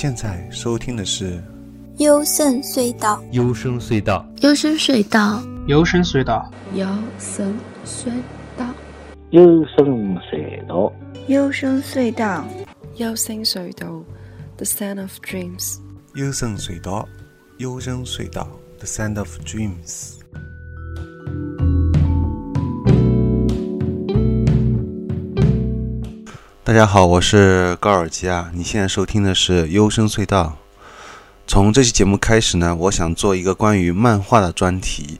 现在收听的是幽深隧道，幽深隧道，幽深隧道，幽深隧道，幽深隧道，幽深隧道，幽深隧道，幽深隧道，The Sound of Dreams，幽深隧道，幽深隧道，The Sound of Dreams。大家好，我是高尔基啊。你现在收听的是幽深隧道。从这期节目开始呢，我想做一个关于漫画的专题。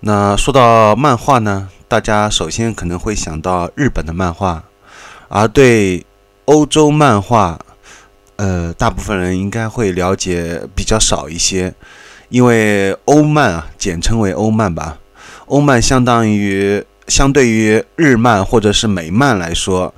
那说到漫画呢，大家首先可能会想到日本的漫画，而对欧洲漫画，呃，大部分人应该会了解比较少一些，因为欧漫啊，简称为欧漫吧。欧漫相当于相对于日漫或者是美漫来说。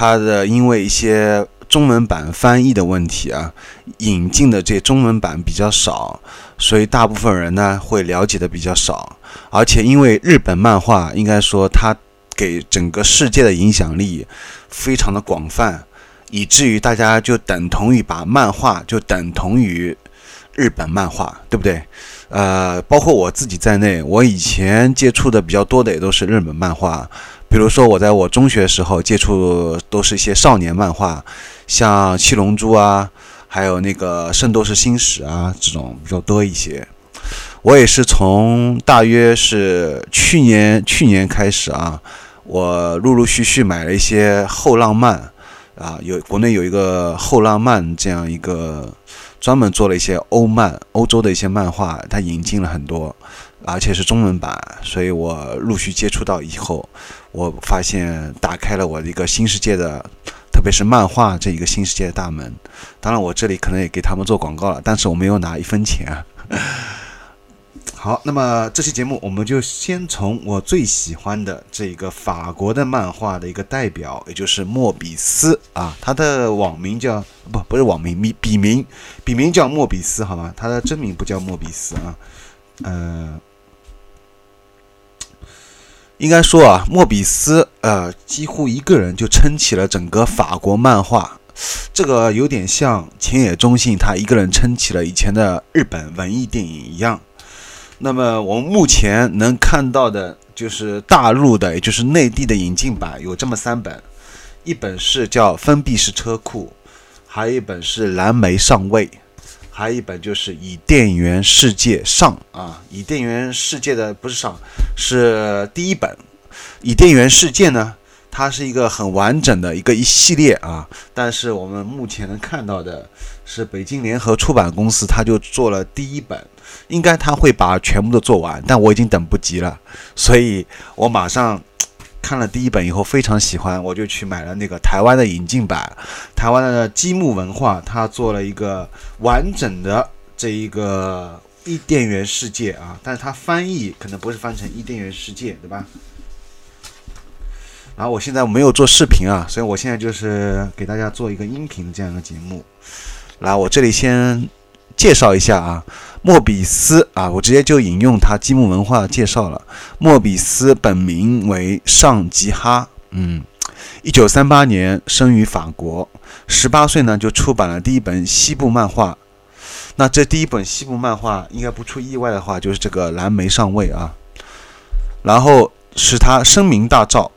它的因为一些中文版翻译的问题啊，引进的这中文版比较少，所以大部分人呢会了解的比较少。而且因为日本漫画应该说它给整个世界的影响力非常的广泛，以至于大家就等同于把漫画就等同于日本漫画，对不对？呃，包括我自己在内，我以前接触的比较多的也都是日本漫画。比如说，我在我中学时候接触都是一些少年漫画，像《七龙珠》啊，还有那个《圣斗士星矢》啊，这种比较多一些。我也是从大约是去年去年开始啊，我陆陆续续买了一些后浪漫啊，有国内有一个后浪漫这样一个专门做了一些欧漫，欧洲的一些漫画，它引进了很多。而且是中文版，所以我陆续接触到以后，我发现打开了我的一个新世界的，特别是漫画这一个新世界的大门。当然，我这里可能也给他们做广告了，但是我没有拿一分钱啊。好，那么这期节目我们就先从我最喜欢的这一个法国的漫画的一个代表，也就是莫比斯啊，他的网名叫不不是网名，笔笔名笔名叫莫比斯，好吗？他的真名不叫莫比斯啊，呃。应该说啊，莫比斯呃，几乎一个人就撑起了整个法国漫画，这个有点像前野忠信他一个人撑起了以前的日本文艺电影一样。那么我们目前能看到的就是大陆的，也就是内地的引进版有这么三本，一本是叫《封闭式车库》，还有一本是《蓝莓上尉》。还有一本就是《伊甸园世界上》啊，《伊甸园世界》的不是上，是第一本。《伊甸园世界》呢，它是一个很完整的一个一系列啊。但是我们目前能看到的是，北京联合出版公司它就做了第一本，应该它会把全部都做完，但我已经等不及了，所以我马上。看了第一本以后非常喜欢，我就去买了那个台湾的引进版。台湾的积木文化，它做了一个完整的这一个伊甸园世界啊，但是它翻译可能不是翻成伊甸园世界，对吧？然后我现在没有做视频啊，所以我现在就是给大家做一个音频这样一个节目。来，我这里先介绍一下啊。莫比斯啊，我直接就引用他积木文化介绍了。莫比斯本名为尚吉哈，嗯，一九三八年生于法国，十八岁呢就出版了第一本西部漫画。那这第一本西部漫画应该不出意外的话，就是这个蓝莓上尉啊，然后使他声名大噪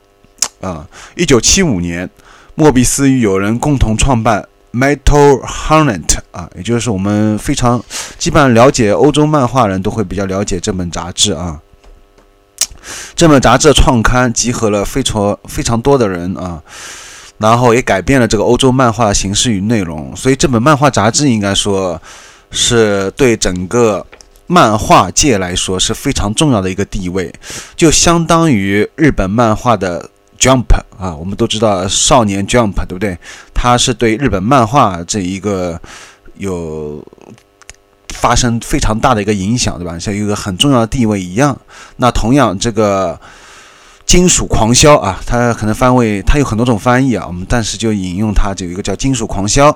啊。一九七五年，莫比斯与友人共同创办。Metal Hornet 啊，也就是我们非常基本上了解欧洲漫画人都会比较了解这本杂志啊。这本杂志的创刊集合了非常非常多的人啊，然后也改变了这个欧洲漫画的形式与内容，所以这本漫画杂志应该说是对整个漫画界来说是非常重要的一个地位，就相当于日本漫画的。Jump 啊，我们都知道少年 Jump 对不对？它是对日本漫画这一个有发生非常大的一个影响，对吧？像一个很重要的地位一样。那同样，这个金属狂销啊，它可能翻为它有很多种翻译啊，我们但是就引用它，就一个叫金属狂销。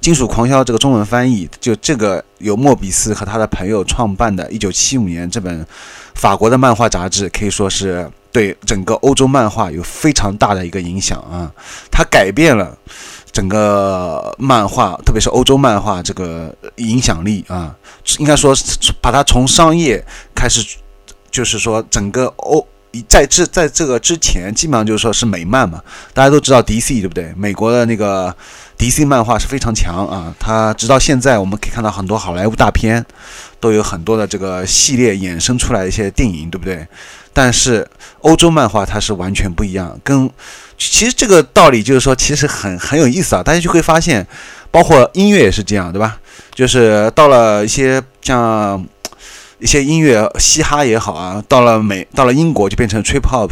金属狂销这个中文翻译，就这个由莫比斯和他的朋友创办的1975年这本法国的漫画杂志，可以说是。对整个欧洲漫画有非常大的一个影响啊，它改变了整个漫画，特别是欧洲漫画这个影响力啊，应该说把它从商业开始，就是说整个欧在这在这个之前，基本上就是说是美漫嘛，大家都知道 DC 对不对？美国的那个 DC 漫画是非常强啊，它直到现在我们可以看到很多好莱坞大片都有很多的这个系列衍生出来一些电影，对不对？但是欧洲漫画它是完全不一样，跟其实这个道理就是说，其实很很有意思啊。大家就会发现，包括音乐也是这样，对吧？就是到了一些像一些音乐，嘻哈也好啊，到了美到了英国就变成 trip hop，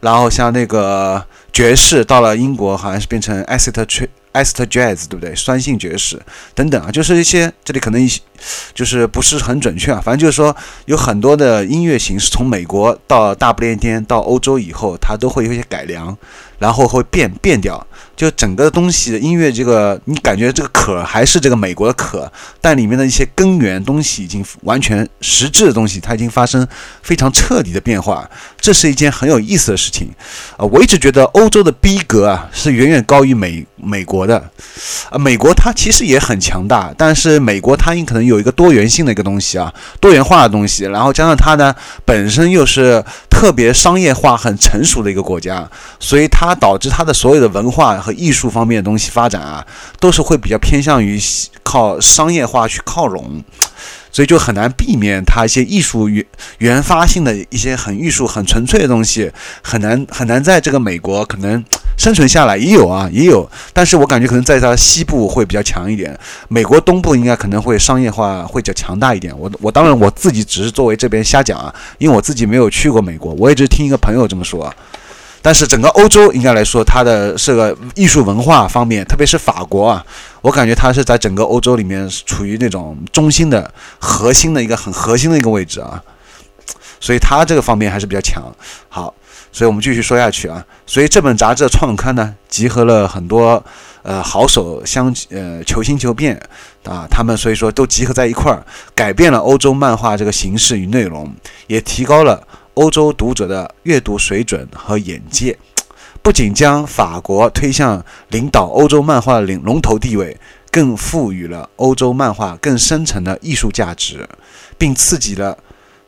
然后像那个爵士到了英国好像是变成 acid trip。acid jazz 对不对？酸性爵士等等啊，就是一些这里可能一些就是不是很准确啊。反正就是说，有很多的音乐形式从美国到大不列颠到欧洲以后，它都会有一些改良，然后会变变掉。就整个东西的音乐，这个你感觉这个壳还是这个美国的壳，但里面的一些根源东西已经完全实质的东西，它已经发生非常彻底的变化。这是一件很有意思的事情啊！我一直觉得欧洲的逼格啊是远远高于美美国的啊。美国它其实也很强大，但是美国它可能有一个多元性的一个东西啊，多元化的东西，然后加上它呢本身又是特别商业化很成熟的一个国家，所以它导致它的所有的文化。和艺术方面的东西发展啊，都是会比较偏向于靠商业化去靠拢，所以就很难避免它一些艺术原原发性的一些很艺术很纯粹的东西，很难很难在这个美国可能生存下来。也有啊，也有，但是我感觉可能在它西部会比较强一点，美国东部应该可能会商业化会比较强大一点。我我当然我自己只是作为这边瞎讲啊，因为我自己没有去过美国，我也只听一个朋友这么说。但是整个欧洲应该来说，它的这个艺术文化方面，特别是法国啊，我感觉它是在整个欧洲里面处于那种中心的核心的一个很核心的一个位置啊，所以它这个方面还是比较强。好，所以我们继续说下去啊。所以这本杂志的创刊呢，集合了很多呃好手相呃求新求变啊，他们所以说都集合在一块儿，改变了欧洲漫画这个形式与内容，也提高了。欧洲读者的阅读水准和眼界，不仅将法国推向领导欧洲漫画领龙头地位，更赋予了欧洲漫画更深层的艺术价值，并刺激了。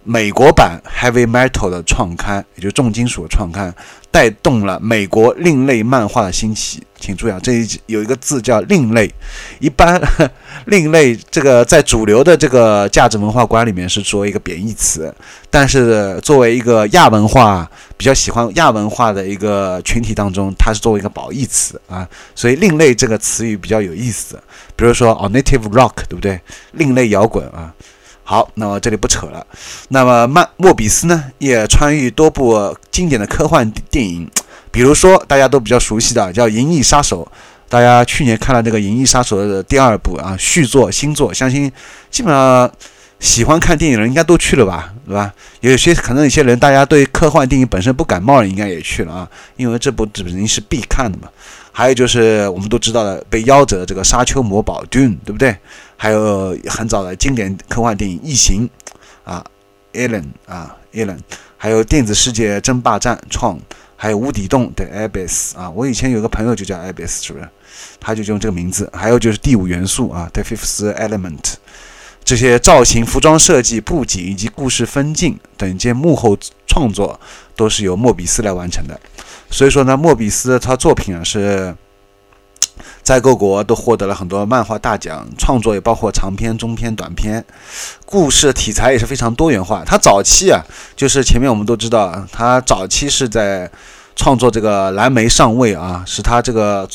美国版 Heavy Metal 的创刊，也就是重金属的创刊，带动了美国另类漫画的兴起。请注意啊，这一有一个字叫“另类”。一般“ 另类”这个在主流的这个价值文化观里面是作为一个贬义词，但是作为一个亚文化比较喜欢亚文化的一个群体当中，它是作为一个褒义词啊。所以“另类”这个词语比较有意思。比如说 a native Rock”，对不对？另类摇滚啊。好，那么这里不扯了。那么曼莫比斯呢，也参与多部经典的科幻电影，比如说大家都比较熟悉的叫《银翼杀手》，大家去年看了这个《银翼杀手》的第二部啊，续作新作，相信基本上喜欢看电影的人应该都去了吧，对吧？有些可能有些人大家对科幻电影本身不感冒，应该也去了啊，因为这部指定是必看的嘛。还有就是我们都知道的被夭折的这个沙丘魔堡 Dune，对不对？还有很早的经典科幻电影《异形》啊，Alien 啊，Alien，还有电子世界争霸战创，还有无底洞的 Abyss 啊，我以前有个朋友就叫 Abyss，是不是？他就用这个名字。还有就是第五元素啊，The Fifth Element，这些造型、服装设计、布景以及故事分镜等一些幕后创作都是由莫比斯来完成的。所以说呢，莫比斯他作品啊是在各国都获得了很多漫画大奖，创作也包括长篇、中篇、短篇，故事题材也是非常多元化。他早期啊，就是前面我们都知道，他早期是在创作这个蓝莓上尉啊，是他这个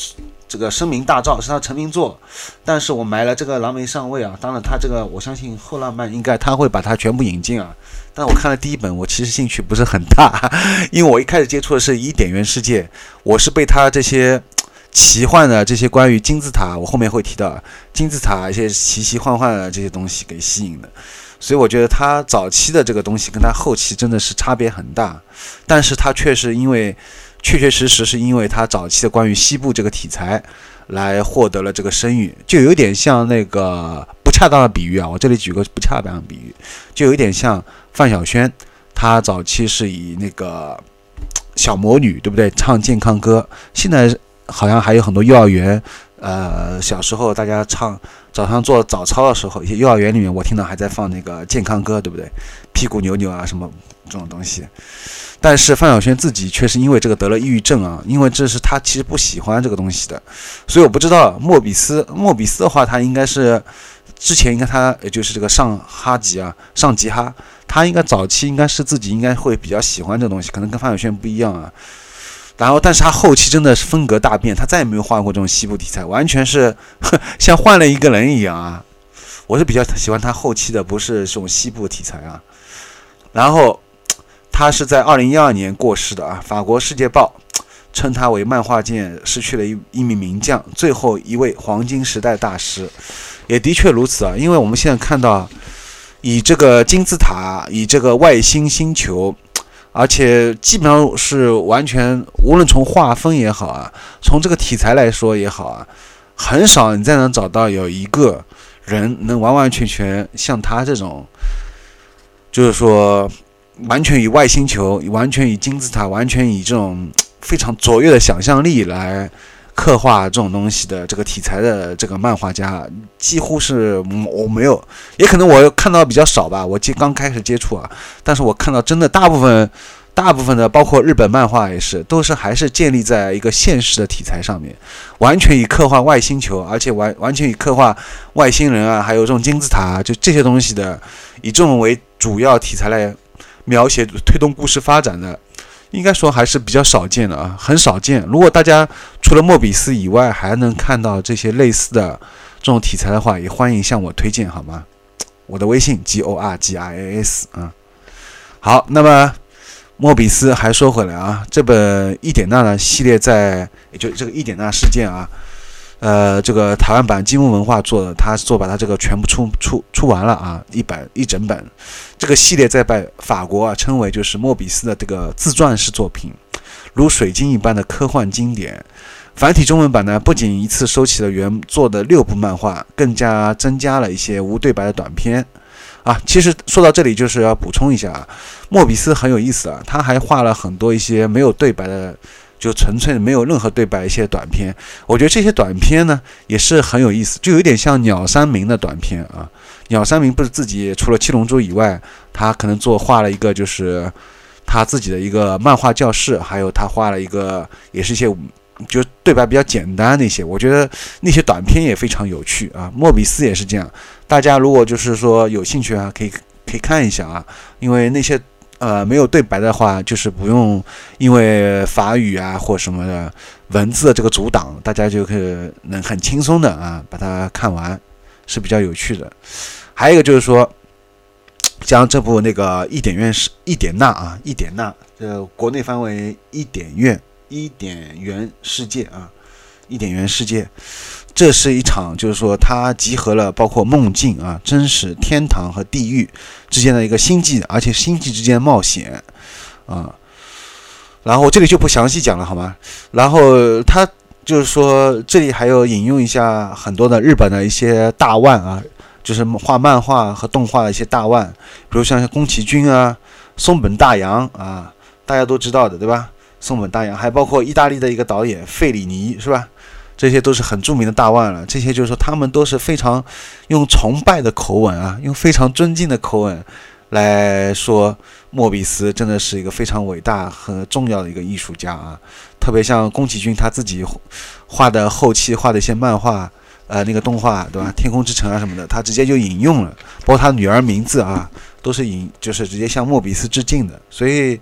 这个声名大噪，是他成名作。但是我买了这个蓝莓上尉啊，当然他这个我相信后浪漫应该他会把它全部引进啊。但我看了第一本，我其实兴趣不是很大，因为我一开始接触的是以点元世界，我是被他这些奇幻的这些关于金字塔，我后面会提到金字塔一些奇奇幻幻的这些东西给吸引的，所以我觉得他早期的这个东西跟他后期真的是差别很大，但是他确实因为确确实实是因为他早期的关于西部这个题材来获得了这个声誉，就有点像那个不。恰当的比喻啊，我这里举个不恰当的比喻，就有点像范晓萱，她早期是以那个小魔女，对不对？唱健康歌，现在好像还有很多幼儿园，呃，小时候大家唱早上做早操的时候，一些幼儿园里面我听到还在放那个健康歌，对不对？屁股扭扭啊，什么这种东西。但是范晓萱自己却是因为这个得了抑郁症啊，因为这是他其实不喜欢这个东西的，所以我不知道莫比斯，莫比斯的话，他应该是之前应该他也就是这个上哈吉啊，上吉哈，他应该早期应该是自己应该会比较喜欢这东西，可能跟范晓萱不一样啊。然后，但是他后期真的是风格大变，他再也没有画过这种西部题材，完全是 像换了一个人一样啊。我是比较喜欢他后期的，不是这种西部题材啊。然后。他是在二零一二年过世的啊。法国《世界报》称他为漫画界失去了一一名名将，最后一位黄金时代大师，也的确如此啊。因为我们现在看到，以这个金字塔，以这个外星星球，而且基本上是完全，无论从画风也好啊，从这个题材来说也好啊，很少你再能找到有一个人能完完全全像他这种，就是说。完全以外星球，完全以金字塔，完全以这种非常卓越的想象力来刻画这种东西的这个题材的这个漫画家，几乎是我没有，也可能我看到比较少吧。我接刚开始接触啊，但是我看到真的大部分、大部分的，包括日本漫画也是，都是还是建立在一个现实的题材上面，完全以刻画外星球，而且完完全以刻画外星人啊，还有这种金字塔，就这些东西的，以这种为主要题材来。描写推动故事发展的，应该说还是比较少见的啊，很少见。如果大家除了莫比斯以外，还能看到这些类似的这种题材的话，也欢迎向我推荐好吗？我的微信 G O R G I A S 啊。好，那么莫比斯还说回来啊，这本一点纳的系列在，也就这个一点纳事件啊。呃，这个台湾版金木文化做的，他做把它这个全部出出出完了啊，一本一整本，这个系列在被法国啊称为就是莫比斯的这个自传式作品，如水晶一般的科幻经典。繁体中文版呢，不仅一次收起了原作的六部漫画，更加增加了一些无对白的短片啊。其实说到这里，就是要补充一下啊，莫比斯很有意思啊，他还画了很多一些没有对白的。就纯粹没有任何对白一些短片，我觉得这些短片呢也是很有意思，就有点像鸟山明的短片啊。鸟山明不是自己除了七龙珠以外，他可能做画了一个就是他自己的一个漫画教室，还有他画了一个也是一些就对白比较简单那些，我觉得那些短片也非常有趣啊。莫比斯也是这样，大家如果就是说有兴趣啊，可以可以看一下啊，因为那些。呃，没有对白的话，就是不用因为法语啊或什么的文字的这个阻挡，大家就可以能很轻松的啊把它看完，是比较有趣的。还有一个就是说，将这部那个一点院是一点那啊一点那，呃国内翻为一点院一点元世界啊一点元世界。这是一场，就是说，它集合了包括梦境啊、真实、天堂和地狱之间的一个星际，而且星际之间冒险啊。然后这里就不详细讲了，好吗？然后他就是说，这里还有引用一下很多的日本的一些大腕啊，就是画漫画和动画的一些大腕，比如像宫崎骏啊、松本大洋啊，大家都知道的，对吧？松本大洋，还包括意大利的一个导演费里尼，是吧？这些都是很著名的大腕了，这些就是说他们都是非常用崇拜的口吻啊，用非常尊敬的口吻来说莫比斯真的是一个非常伟大和重要的一个艺术家啊。特别像宫崎骏他自己画的后期画的一些漫画，呃，那个动画对吧？天空之城啊什么的，他直接就引用了，包括他女儿名字啊，都是引就是直接向莫比斯致敬的。所以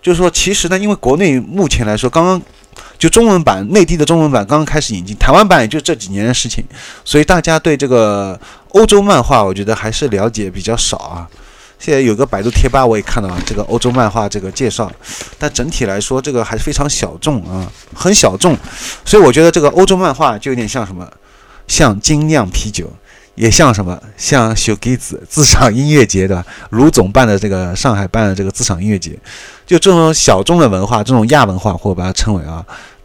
就是说，其实呢，因为国内目前来说刚刚。就中文版，内地的中文版刚刚开始引进，台湾版也就这几年的事情，所以大家对这个欧洲漫画，我觉得还是了解比较少啊。现在有个百度贴吧，我也看到了这个欧洲漫画这个介绍，但整体来说，这个还是非常小众啊，很小众。所以我觉得这个欧洲漫画就有点像什么，像精酿啤酒，也像什么，像小给子自赏音乐节对吧？卢总办的这个上海办的这个自赏音乐节，就这种小众的文化，这种亚文化，或者把它称为啊。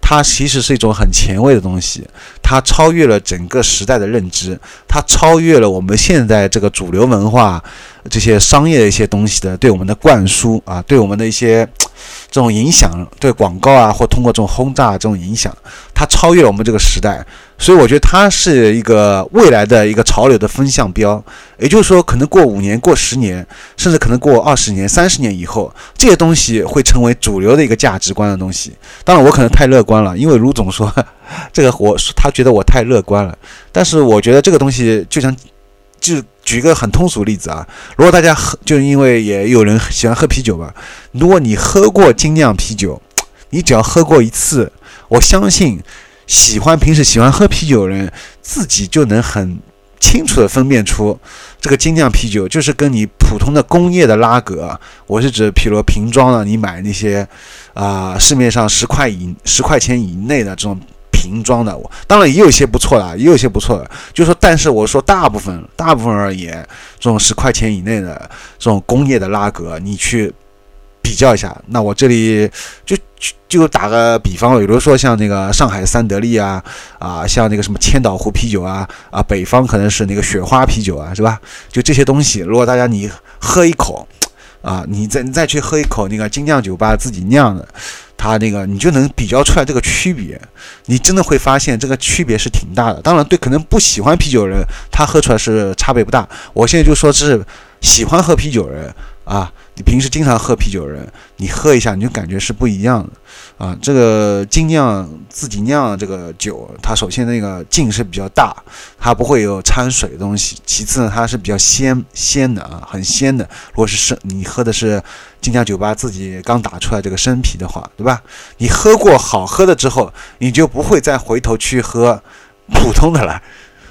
它其实是一种很前卫的东西，它超越了整个时代的认知，它超越了我们现在这个主流文化这些商业的一些东西的对我们的灌输啊，对我们的一些这种影响，对广告啊，或通过这种轰炸这种影响，它超越了我们这个时代，所以我觉得它是一个未来的一个潮流的风向标。也就是说，可能过五年、过十年，甚至可能过二十年、三十年以后，这些东西会成为主流的一个价值观的东西。当然，我可能太乐观了，因为卢总说 这个，我他觉得我太乐观了。但是我觉得这个东西就像，就举个很通俗例子啊，如果大家喝，就是因为也有人喜欢喝啤酒吧，如果你喝过精酿啤酒，你只要喝过一次，我相信喜欢平时喜欢喝啤酒的人自己就能很。清楚的分辨出，这个精酿啤酒就是跟你普通的工业的拉格，我是指，譬如瓶装的，你买那些，啊，市面上十块以十块钱以内的这种瓶装的，我当然也有些不错的，也有些不错的，就说，但是我说大部分，大部分而言，这种十块钱以内的这种工业的拉格，你去。比较一下，那我这里就就打个比方，比如说像那个上海三得利啊，啊，像那个什么千岛湖啤酒啊，啊，北方可能是那个雪花啤酒啊，是吧？就这些东西，如果大家你喝一口，啊，你再你再去喝一口那个精酿酒吧自己酿的，它那个你就能比较出来这个区别，你真的会发现这个区别是挺大的。当然，对可能不喜欢啤酒人，他喝出来是差别不大。我现在就说是喜欢喝啤酒人。啊，你平时经常喝啤酒的人，你喝一下你就感觉是不一样的啊。这个精酿自己酿这个酒，它首先那个劲是比较大，它不会有掺水的东西。其次呢，它是比较鲜鲜的啊，很鲜的。如果是生，你喝的是精酿酒吧自己刚打出来这个生啤的话，对吧？你喝过好喝的之后，你就不会再回头去喝普通的了。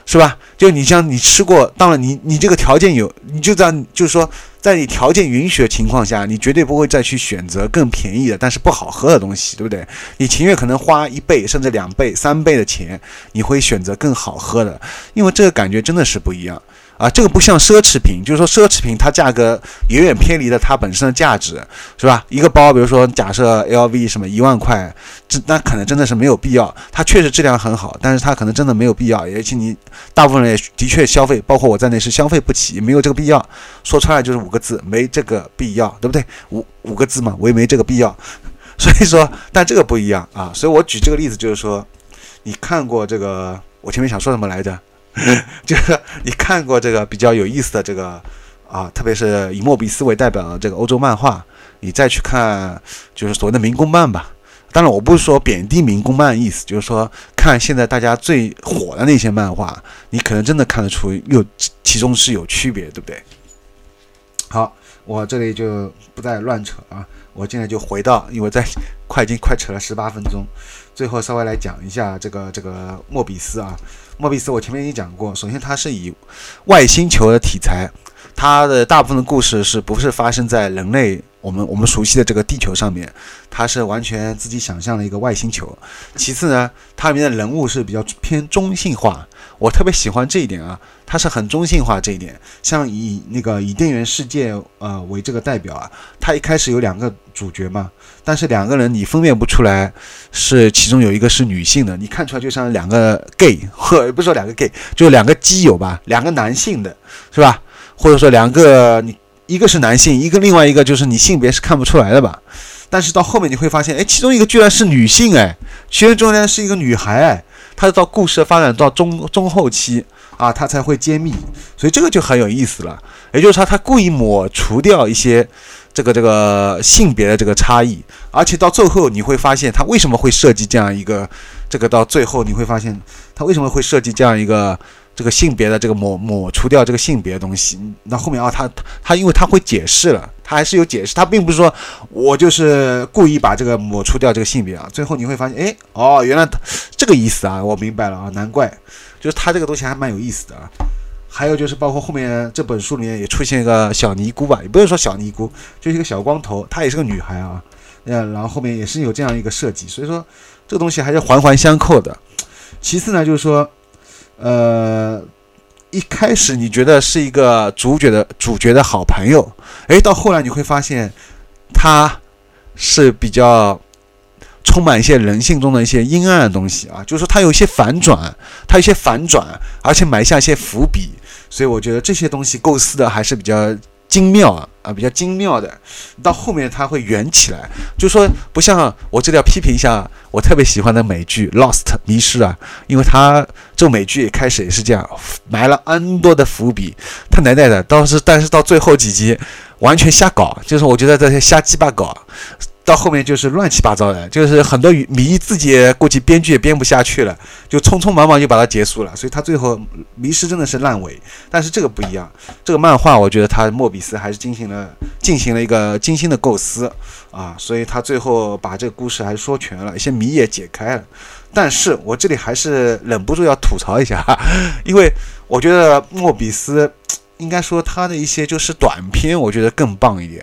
是吧？就你像你吃过，当然你你这个条件有，你就在就是说，在你条件允许的情况下，你绝对不会再去选择更便宜的，但是不好喝的东西，对不对？你情愿可能花一倍甚至两倍、三倍的钱，你会选择更好喝的，因为这个感觉真的是不一样。啊，这个不像奢侈品，就是说奢侈品它价格远远偏离了它本身的价值，是吧？一个包，比如说假设 LV 什么一万块，这那可能真的是没有必要。它确实质量很好，但是它可能真的没有必要。而且你大部分人也的确消费，包括我在内是消费不起，没有这个必要。说穿了就是五个字，没这个必要，对不对？五五个字嘛，我也没这个必要。所以说，但这个不一样啊。所以我举这个例子就是说，你看过这个？我前面想说什么来着？就是你看过这个比较有意思的这个啊，特别是以莫比斯为代表的这个欧洲漫画，你再去看就是所谓的民工漫吧。当然，我不是说贬低民工漫意思，就是说看现在大家最火的那些漫画，你可能真的看得出有其中是有区别，对不对？好，我这里就不再乱扯啊，我现在就回到，因为在快已经快扯了十八分钟，最后稍微来讲一下这个这个莫比斯啊。莫比斯，我前面已经讲过。首先，它是以外星球的题材，它的大部分的故事是不是发生在人类我们我们熟悉的这个地球上面？它是完全自己想象的一个外星球。其次呢，它里面的人物是比较偏中性化，我特别喜欢这一点啊，它是很中性化这一点。像以那个以电源世界呃为这个代表啊，它一开始有两个主角嘛。但是两个人你分辨不出来是其中有一个是女性的，你看出来就像两个 gay，或不是说两个 gay，就两个基友吧，两个男性的，是吧？或者说两个你一个是男性，一个另外一个就是你性别是看不出来的吧？但是到后面你会发现，哎，其中一个居然是女性，哎，其中中间是一个女孩，哎，他到故事发展到中中后期啊，他才会揭秘，所以这个就很有意思了。也就是说，他故意抹除掉一些。这个这个性别的这个差异，而且到最后你会发现他为什么会设计这样一个，这个到最后你会发现他为什么会设计这样一个这个性别的这个抹抹除掉这个性别的东西。那后面啊，他他因为他会解释了，他还是有解释，他并不是说我就是故意把这个抹除掉这个性别啊。最后你会发现，哎哦，原来这个意思啊，我明白了啊，难怪，就是他这个东西还蛮有意思的啊。还有就是，包括后面这本书里面也出现一个小尼姑吧，也不是说小尼姑，就是一个小光头，她也是个女孩啊。嗯，然后后面也是有这样一个设计，所以说这个东西还是环环相扣的。其次呢，就是说，呃，一开始你觉得是一个主角的主角的好朋友，诶，到后来你会发现他是比较。充满一些人性中的一些阴暗的东西啊，就是说它有一些反转，它有一些反转，而且埋下一些伏笔，所以我觉得这些东西构思的还是比较精妙啊啊，比较精妙的，到后面它会圆起来，就说不像我这里要批评一下我特别喜欢的美剧《Lost》迷失啊，因为它这部美剧开始也是这样，埋了 N 多的伏笔，太奶奶的，倒是但是到最后几集完全瞎搞，就是我觉得这些瞎鸡巴搞。到后面就是乱七八糟的，就是很多迷自己估计编剧也编不下去了，就匆匆忙忙就把它结束了。所以他最后迷失真的是烂尾。但是这个不一样，这个漫画我觉得他莫比斯还是进行了进行了一个精心的构思啊，所以他最后把这个故事还是说全了，一些谜也解开了。但是我这里还是忍不住要吐槽一下，因为我觉得莫比斯。应该说他的一些就是短片，我觉得更棒一点。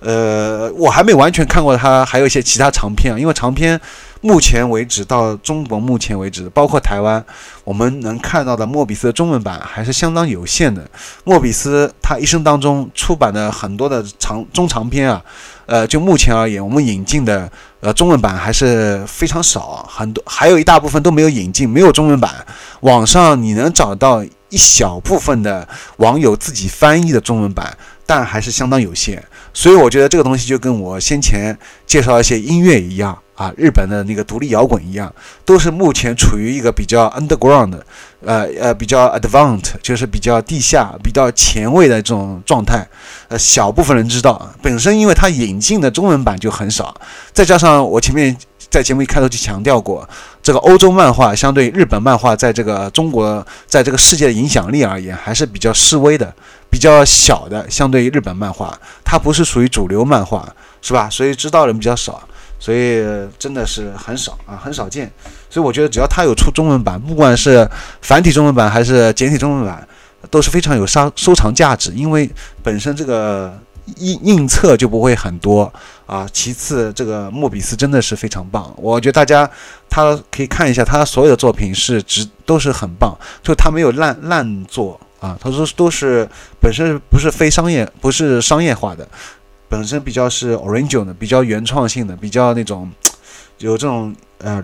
呃，我还没完全看过他，还有一些其他长片啊。因为长片目前为止到中国目前为止，包括台湾，我们能看到的莫比斯的中文版还是相当有限的。莫比斯他一生当中出版的很多的长中长篇啊，呃，就目前而言，我们引进的呃中文版还是非常少，很多还有一大部分都没有引进，没有中文版。网上你能找到。一小部分的网友自己翻译的中文版，但还是相当有限，所以我觉得这个东西就跟我先前介绍一些音乐一样啊，日本的那个独立摇滚一样，都是目前处于一个比较 underground，呃呃比较 a d v a n c e 就是比较地下、比较前卫的这种状态。呃，小部分人知道，本身因为它引进的中文版就很少，再加上我前面。在节目一开头就强调过，这个欧洲漫画相对日本漫画在这个中国，在这个世界的影响力而言，还是比较示威的，比较小的。相对于日本漫画，它不是属于主流漫画，是吧？所以知道人比较少，所以真的是很少啊，很少见。所以我觉得，只要它有出中文版，不管是繁体中文版还是简体中文版，都是非常有收收藏价值，因为本身这个。印印册就不会很多啊。其次，这个莫比斯真的是非常棒，我觉得大家他可以看一下他所有的作品是值都是很棒，就他没有烂烂作啊。他说都是本身不是非商业，不是商业化的，本身比较是 original 的，比较原创性的，比较那种有这种。呃，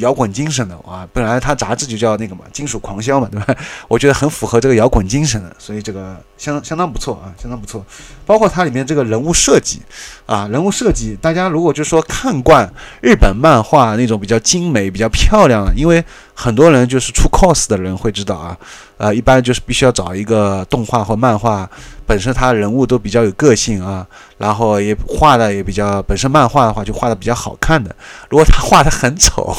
摇滚精神的啊，本来它杂志就叫那个嘛，金属狂销嘛，对吧？我觉得很符合这个摇滚精神的，所以这个相相当不错啊，相当不错。包括它里面这个人物设计啊，人物设计，大家如果就说看惯日本漫画那种比较精美、比较漂亮的，因为很多人就是出 cos 的人会知道啊，呃，一般就是必须要找一个动画或漫画。本身他人物都比较有个性啊，然后也画的也比较，本身漫画的话就画的比较好看的。如果他画的很很丑，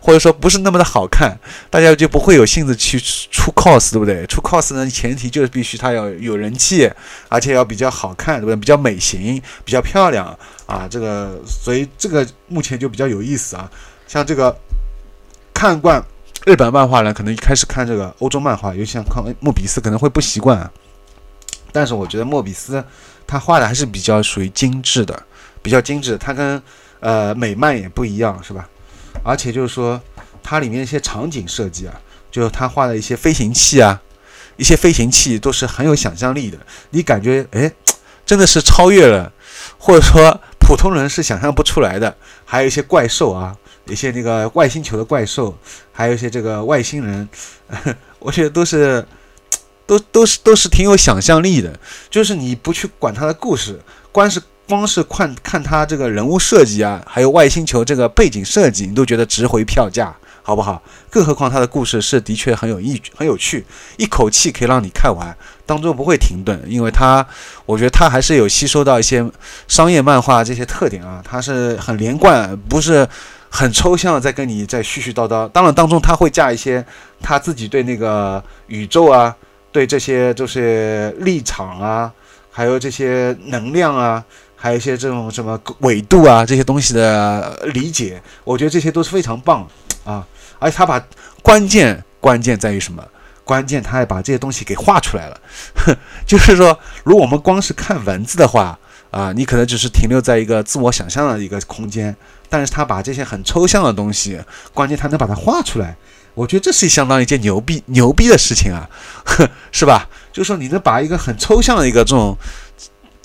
或者说不是那么的好看，大家就不会有性子去出 cos，对不对？出 cos 呢，前提就是必须他要有人气，而且要比较好看，对不对？比较美型，比较漂亮啊。这个，所以这个目前就比较有意思啊。像这个看惯日本漫画呢，可能一开始看这个欧洲漫画，尤其像看莫比斯，可能会不习惯。但是我觉得莫比斯他画的还是比较属于精致的，比较精致。他跟呃美漫也不一样，是吧？而且就是说，它里面一些场景设计啊，就是他画的一些飞行器啊，一些飞行器都是很有想象力的。你感觉哎，真的是超越了，或者说普通人是想象不出来的。还有一些怪兽啊，一些那个外星球的怪兽，还有一些这个外星人，我觉得都是。都都是都是挺有想象力的，就是你不去管他的故事，光是光是看看他这个人物设计啊，还有外星球这个背景设计，你都觉得值回票价，好不好？更何况他的故事是的确很有意很有趣，一口气可以让你看完，当中不会停顿，因为他我觉得他还是有吸收到一些商业漫画这些特点啊，他是很连贯，不是很抽象，在跟你在絮絮叨叨。当然当中他会加一些他自己对那个宇宙啊。对这些就是立场啊，还有这些能量啊，还有一些这种什么纬度啊这些东西的理解，我觉得这些都是非常棒啊。而且他把关键关键在于什么？关键他还把这些东西给画出来了。就是说，如果我们光是看文字的话啊，你可能只是停留在一个自我想象的一个空间。但是他把这些很抽象的东西，关键他能把它画出来。我觉得这是相当一件牛逼牛逼的事情啊，是吧？就是说，你能把一个很抽象的一个这种，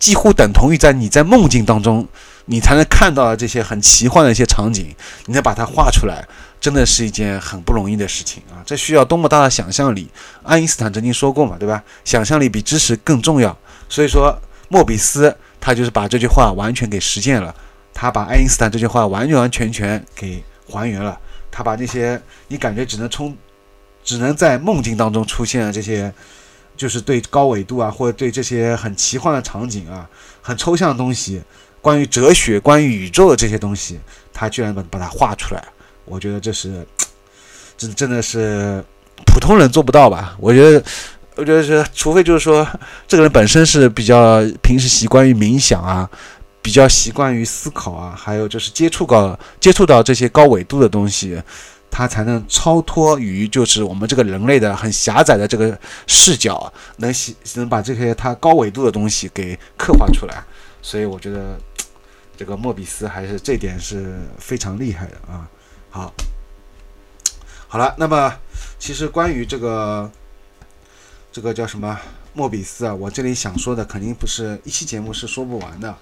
几乎等同于在你在梦境当中，你才能看到的这些很奇幻的一些场景，你能把它画出来，真的是一件很不容易的事情啊！这需要多么大的想象力？爱因斯坦曾经说过嘛，对吧？想象力比知识更重要。所以说，莫比斯他就是把这句话完全给实践了，他把爱因斯坦这句话完完全全给还原了，他把那些你感觉只能从，只能在梦境当中出现的这些，就是对高纬度啊，或者对这些很奇幻的场景啊，很抽象的东西，关于哲学、关于宇宙的这些东西，他居然把把它画出来，我觉得这是，真真的是普通人做不到吧？我觉得。我觉得是，除非就是说，这个人本身是比较平时习惯于冥想啊，比较习惯于思考啊，还有就是接触到接触到这些高纬度的东西，他才能超脱于就是我们这个人类的很狭窄的这个视角，能写能把这些他高维度的东西给刻画出来。所以我觉得这个莫比斯还是这点是非常厉害的啊。好，好了，那么其实关于这个。这个叫什么莫比斯啊？我这里想说的肯定不是一期节目是说不完的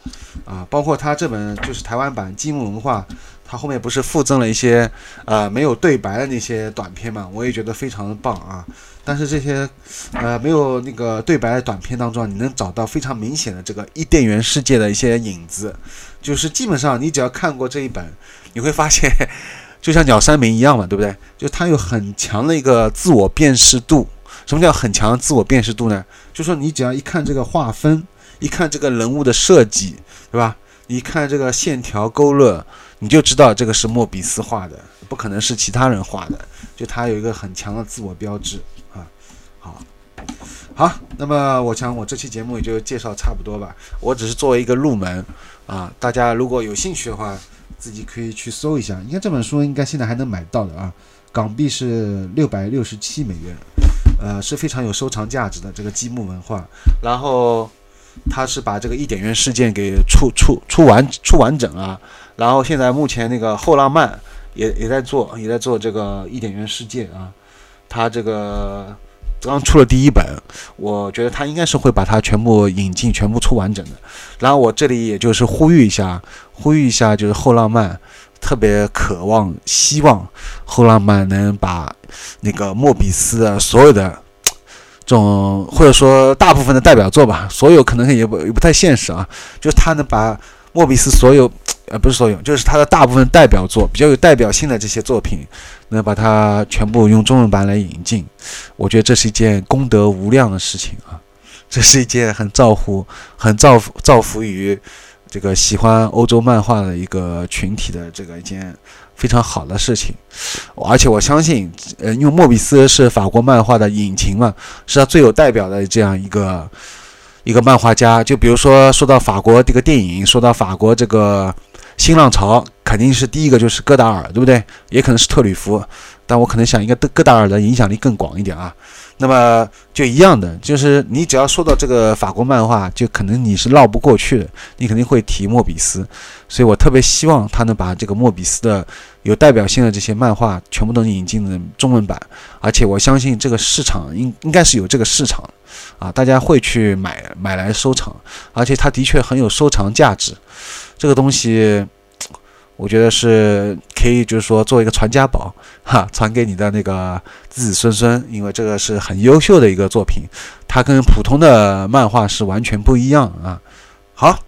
啊！包括他这本就是台湾版《积木文化》，它后面不是附赠了一些呃没有对白的那些短片嘛？我也觉得非常的棒啊！但是这些呃没有那个对白的短片当中，你能找到非常明显的这个伊甸园世界的一些影子，就是基本上你只要看过这一本，你会发现 就像鸟山明一样嘛，对不对？就它有很强的一个自我辨识度。什么叫很强的自我辨识度呢？就说你只要一看这个划分，一看这个人物的设计，对吧？一看这个线条勾勒，你就知道这个是莫比斯画的，不可能是其他人画的。就他有一个很强的自我标志啊。好，好，那么我想我这期节目也就介绍差不多吧。我只是作为一个入门啊，大家如果有兴趣的话，自己可以去搜一下。应该这本书应该现在还能买到的啊，港币是六百六十七美元。呃，是非常有收藏价值的这个积木文化，然后他是把这个伊甸园事件给出出出完出完整啊，然后现在目前那个后浪漫也也在做也在做这个伊甸园世界啊，他这个刚出了第一本，我觉得他应该是会把它全部引进全部出完整的，然后我这里也就是呼吁一下，呼吁一下就是后浪漫。特别渴望、希望后浪漫能把那个莫比斯的所有的这种，或者说大部分的代表作吧，所有可能也不也不太现实啊，就是他能把莫比斯所有，呃，不是所有，就是他的大部分代表作，比较有代表性的这些作品，能把它全部用中文版来引进，我觉得这是一件功德无量的事情啊，这是一件很造福、很造福、造福于。这个喜欢欧洲漫画的一个群体的这个一件非常好的事情，而且我相信，呃，因为莫比斯是法国漫画的引擎嘛，是他最有代表的这样一个一个漫画家。就比如说说到法国这个电影，说到法国这个新浪潮，肯定是第一个就是戈达尔，对不对？也可能是特吕弗，但我可能想，应该戈达尔的影响力更广一点啊。那么就一样的，就是你只要说到这个法国漫画，就可能你是绕不过去的，你肯定会提莫比斯，所以我特别希望他能把这个莫比斯的有代表性的这些漫画全部都引进的中文版，而且我相信这个市场应应该是有这个市场，啊，大家会去买买来收藏，而且它的确很有收藏价值，这个东西。我觉得是可以，就是说做一个传家宝，哈，传给你的那个子子孙孙，因为这个是很优秀的一个作品，它跟普通的漫画是完全不一样啊。好，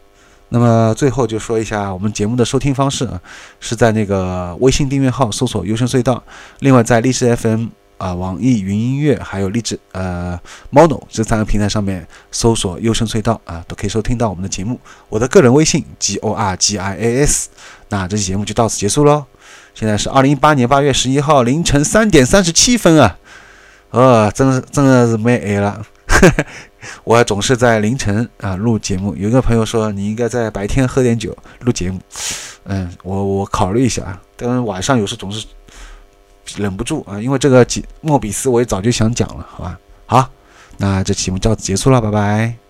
那么最后就说一下我们节目的收听方式啊，是在那个微信订阅号搜索“优声隧道”，另外在历史 FM。啊，网易云音乐还有荔枝呃 Mono 这三个平台上面搜索“优声隧道”啊，都可以收听到我们的节目。我的个人微信 G O R G I A S。那这期节目就到此结束喽。现在是二零一八年八月十一号凌晨三点三十七分啊，呃，真是真的是没 A 了。我总是在凌晨啊录节目。有一个朋友说你应该在白天喝点酒录节目。嗯，我我考虑一下啊，但晚上有时总是。忍不住啊，因为这个莫比斯我也早就想讲了，好吧？好，那这期节目就到此结束了，拜拜。